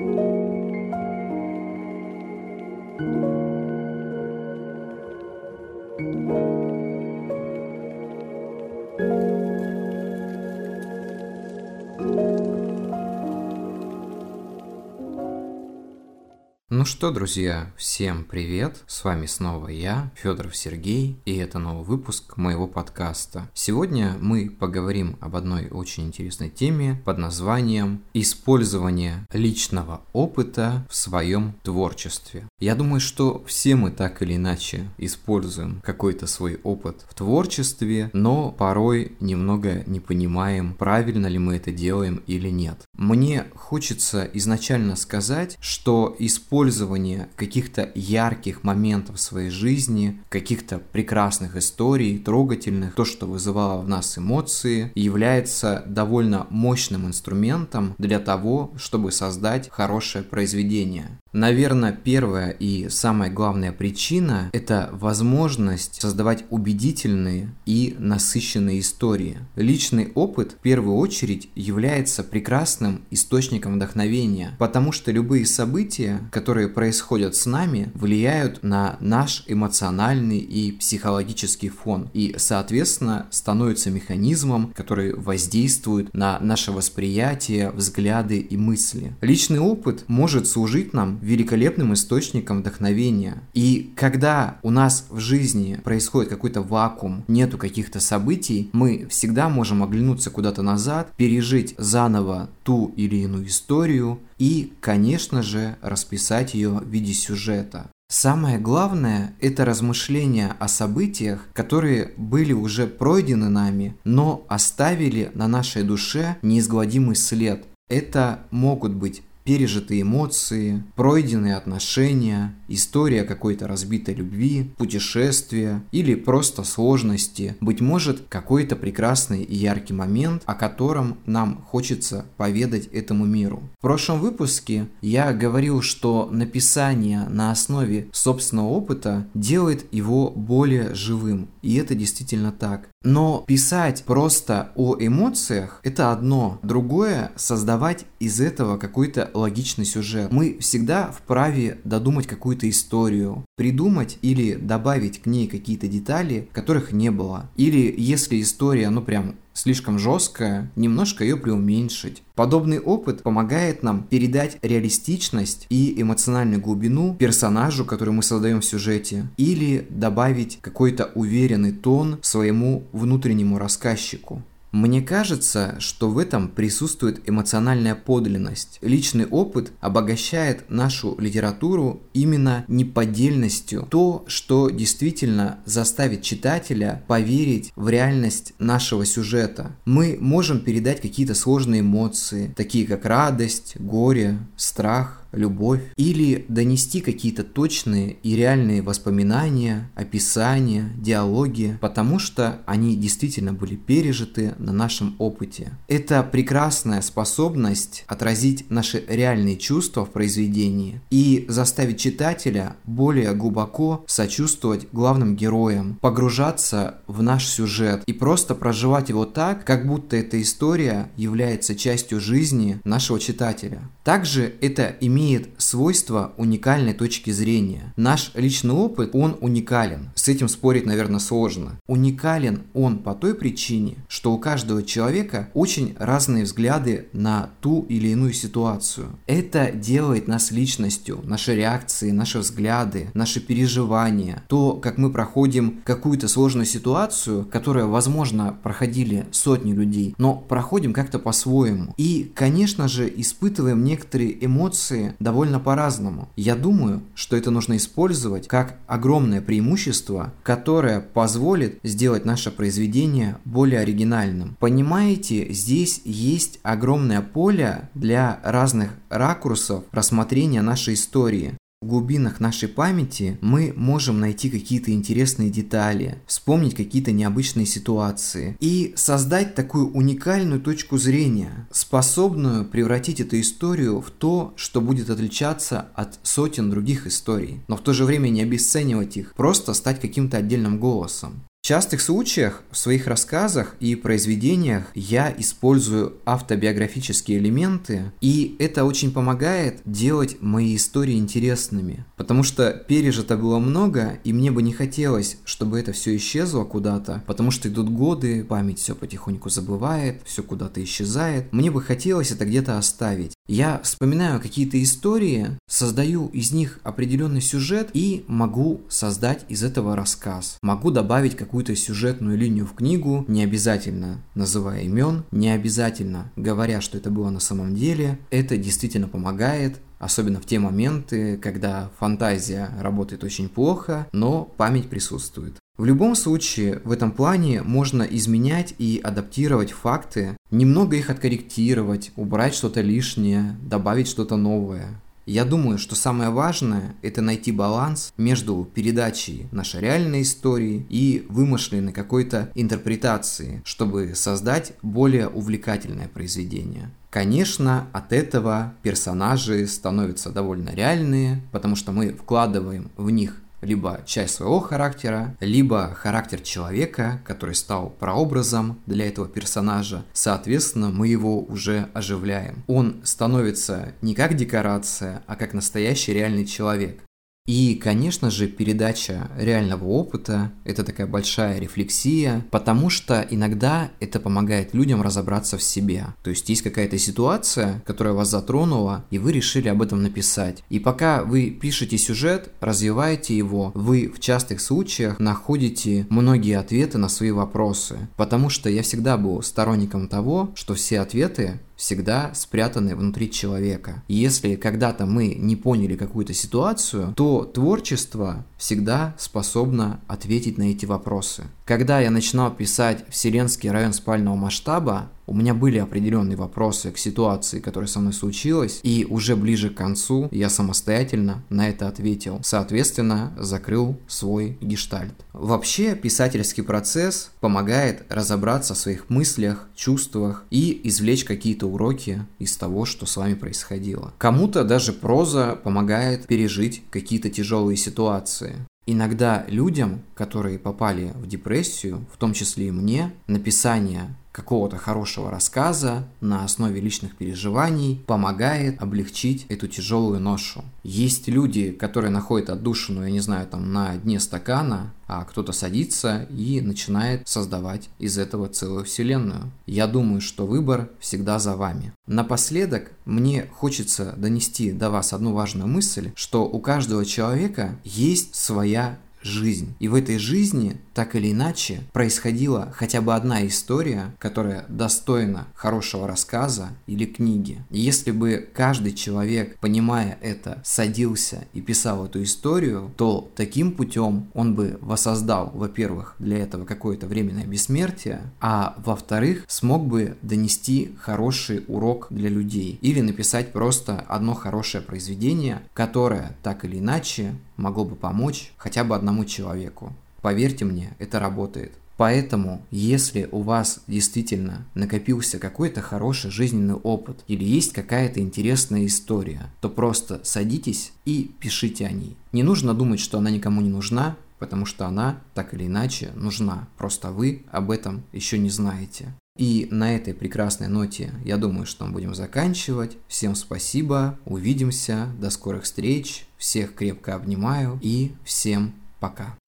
thank you Ну что, друзья, всем привет! С вами снова я, Федоров Сергей, и это новый выпуск моего подкаста. Сегодня мы поговорим об одной очень интересной теме под названием «Использование личного опыта в своем творчестве». Я думаю, что все мы так или иначе используем какой-то свой опыт в творчестве, но порой немного не понимаем, правильно ли мы это делаем или нет. Мне хочется изначально сказать, что использование использование каких-то ярких моментов в своей жизни, каких-то прекрасных историй, трогательных, то, что вызывало в нас эмоции, является довольно мощным инструментом для того, чтобы создать хорошее произведение. Наверное, первая и самая главная причина – это возможность создавать убедительные и насыщенные истории. Личный опыт в первую очередь является прекрасным источником вдохновения, потому что любые события, которые происходят с нами, влияют на наш эмоциональный и психологический фон и, соответственно, становятся механизмом, который воздействует на наше восприятие, взгляды и мысли. Личный опыт может служить нам великолепным источником вдохновения. И когда у нас в жизни происходит какой-то вакуум, нету каких-то событий, мы всегда можем оглянуться куда-то назад, пережить заново ту или иную историю и, конечно же, расписать ее в виде сюжета. Самое главное – это размышления о событиях, которые были уже пройдены нами, но оставили на нашей душе неизгладимый след. Это могут быть пережитые эмоции, пройденные отношения, история какой-то разбитой любви, путешествия или просто сложности, быть может, какой-то прекрасный и яркий момент, о котором нам хочется поведать этому миру. В прошлом выпуске я говорил, что написание на основе собственного опыта делает его более живым, и это действительно так. Но писать просто о эмоциях – это одно. Другое – создавать из этого какой-то логичный сюжет. Мы всегда вправе додумать какую-то историю, придумать или добавить к ней какие-то детали, которых не было. Или если история, ну прям слишком жесткая, немножко ее преуменьшить. Подобный опыт помогает нам передать реалистичность и эмоциональную глубину персонажу, который мы создаем в сюжете, или добавить какой-то уверенный тон своему внутреннему рассказчику. Мне кажется, что в этом присутствует эмоциональная подлинность. Личный опыт обогащает нашу литературу именно неподдельностью. То, что действительно заставит читателя поверить в реальность нашего сюжета. Мы можем передать какие-то сложные эмоции, такие как радость, горе, страх, любовь, или донести какие-то точные и реальные воспоминания, описания, диалоги, потому что они действительно были пережиты на нашем опыте. Это прекрасная способность отразить наши реальные чувства в произведении и заставить читателя более глубоко сочувствовать главным героям, погружаться в наш сюжет и просто проживать его так, как будто эта история является частью жизни нашего читателя. Также это имеет имеет свойство уникальной точки зрения. Наш личный опыт, он уникален. С этим спорить, наверное, сложно. Уникален он по той причине, что у каждого человека очень разные взгляды на ту или иную ситуацию. Это делает нас личностью, наши реакции, наши взгляды, наши переживания, то, как мы проходим какую-то сложную ситуацию, которая, возможно, проходили сотни людей, но проходим как-то по-своему. И, конечно же, испытываем некоторые эмоции, довольно по-разному. Я думаю, что это нужно использовать как огромное преимущество, которое позволит сделать наше произведение более оригинальным. Понимаете, здесь есть огромное поле для разных ракурсов рассмотрения нашей истории. В глубинах нашей памяти мы можем найти какие-то интересные детали, вспомнить какие-то необычные ситуации и создать такую уникальную точку зрения, способную превратить эту историю в то, что будет отличаться от сотен других историй, но в то же время не обесценивать их, просто стать каким-то отдельным голосом. Частых случаях в своих рассказах и произведениях я использую автобиографические элементы, и это очень помогает делать мои истории интересными. Потому что пережито было много, и мне бы не хотелось, чтобы это все исчезло куда-то, потому что идут годы, память все потихоньку забывает, все куда-то исчезает. Мне бы хотелось это где-то оставить. Я вспоминаю какие-то истории, создаю из них определенный сюжет и могу создать из этого рассказ. Могу добавить какую-то сюжетную линию в книгу, не обязательно называя имен, не обязательно говоря, что это было на самом деле. Это действительно помогает, особенно в те моменты, когда фантазия работает очень плохо, но память присутствует. В любом случае, в этом плане можно изменять и адаптировать факты, немного их откорректировать, убрать что-то лишнее, добавить что-то новое. Я думаю, что самое важное – это найти баланс между передачей нашей реальной истории и вымышленной какой-то интерпретации, чтобы создать более увлекательное произведение. Конечно, от этого персонажи становятся довольно реальные, потому что мы вкладываем в них либо часть своего характера, либо характер человека, который стал прообразом для этого персонажа. Соответственно, мы его уже оживляем. Он становится не как декорация, а как настоящий реальный человек. И, конечно же, передача реального опыта – это такая большая рефлексия, потому что иногда это помогает людям разобраться в себе. То есть есть какая-то ситуация, которая вас затронула, и вы решили об этом написать. И пока вы пишете сюжет, развиваете его, вы в частых случаях находите многие ответы на свои вопросы. Потому что я всегда был сторонником того, что все ответы всегда спрятаны внутри человека. И если когда-то мы не поняли какую-то ситуацию, то творчество всегда способно ответить на эти вопросы. Когда я начинал писать «Вселенский район спального масштаба», у меня были определенные вопросы к ситуации, которая со мной случилась, и уже ближе к концу я самостоятельно на это ответил. Соответственно, закрыл свой гештальт. Вообще, писательский процесс помогает разобраться в своих мыслях, чувствах и извлечь какие-то уроки из того, что с вами происходило. Кому-то даже проза помогает пережить какие-то тяжелые ситуации. Иногда людям, которые попали в депрессию, в том числе и мне, написание какого-то хорошего рассказа на основе личных переживаний помогает облегчить эту тяжелую ношу. Есть люди, которые находят отдушину, я не знаю, там на дне стакана, а кто-то садится и начинает создавать из этого целую вселенную. Я думаю, что выбор всегда за вами. Напоследок мне хочется донести до вас одну важную мысль, что у каждого человека есть своя жизнь. И в этой жизни, так или иначе, происходила хотя бы одна история, которая достойна хорошего рассказа или книги. И если бы каждый человек, понимая это, садился и писал эту историю, то таким путем он бы воссоздал, во-первых, для этого какое-то временное бессмертие, а во-вторых, смог бы донести хороший урок для людей или написать просто одно хорошее произведение, которое так или иначе могло бы помочь хотя бы одному человеку. Поверьте мне, это работает. Поэтому, если у вас действительно накопился какой-то хороший жизненный опыт или есть какая-то интересная история, то просто садитесь и пишите о ней. Не нужно думать, что она никому не нужна, потому что она так или иначе нужна. Просто вы об этом еще не знаете. И на этой прекрасной ноте я думаю, что мы будем заканчивать. Всем спасибо, увидимся, до скорых встреч, всех крепко обнимаю и всем пока.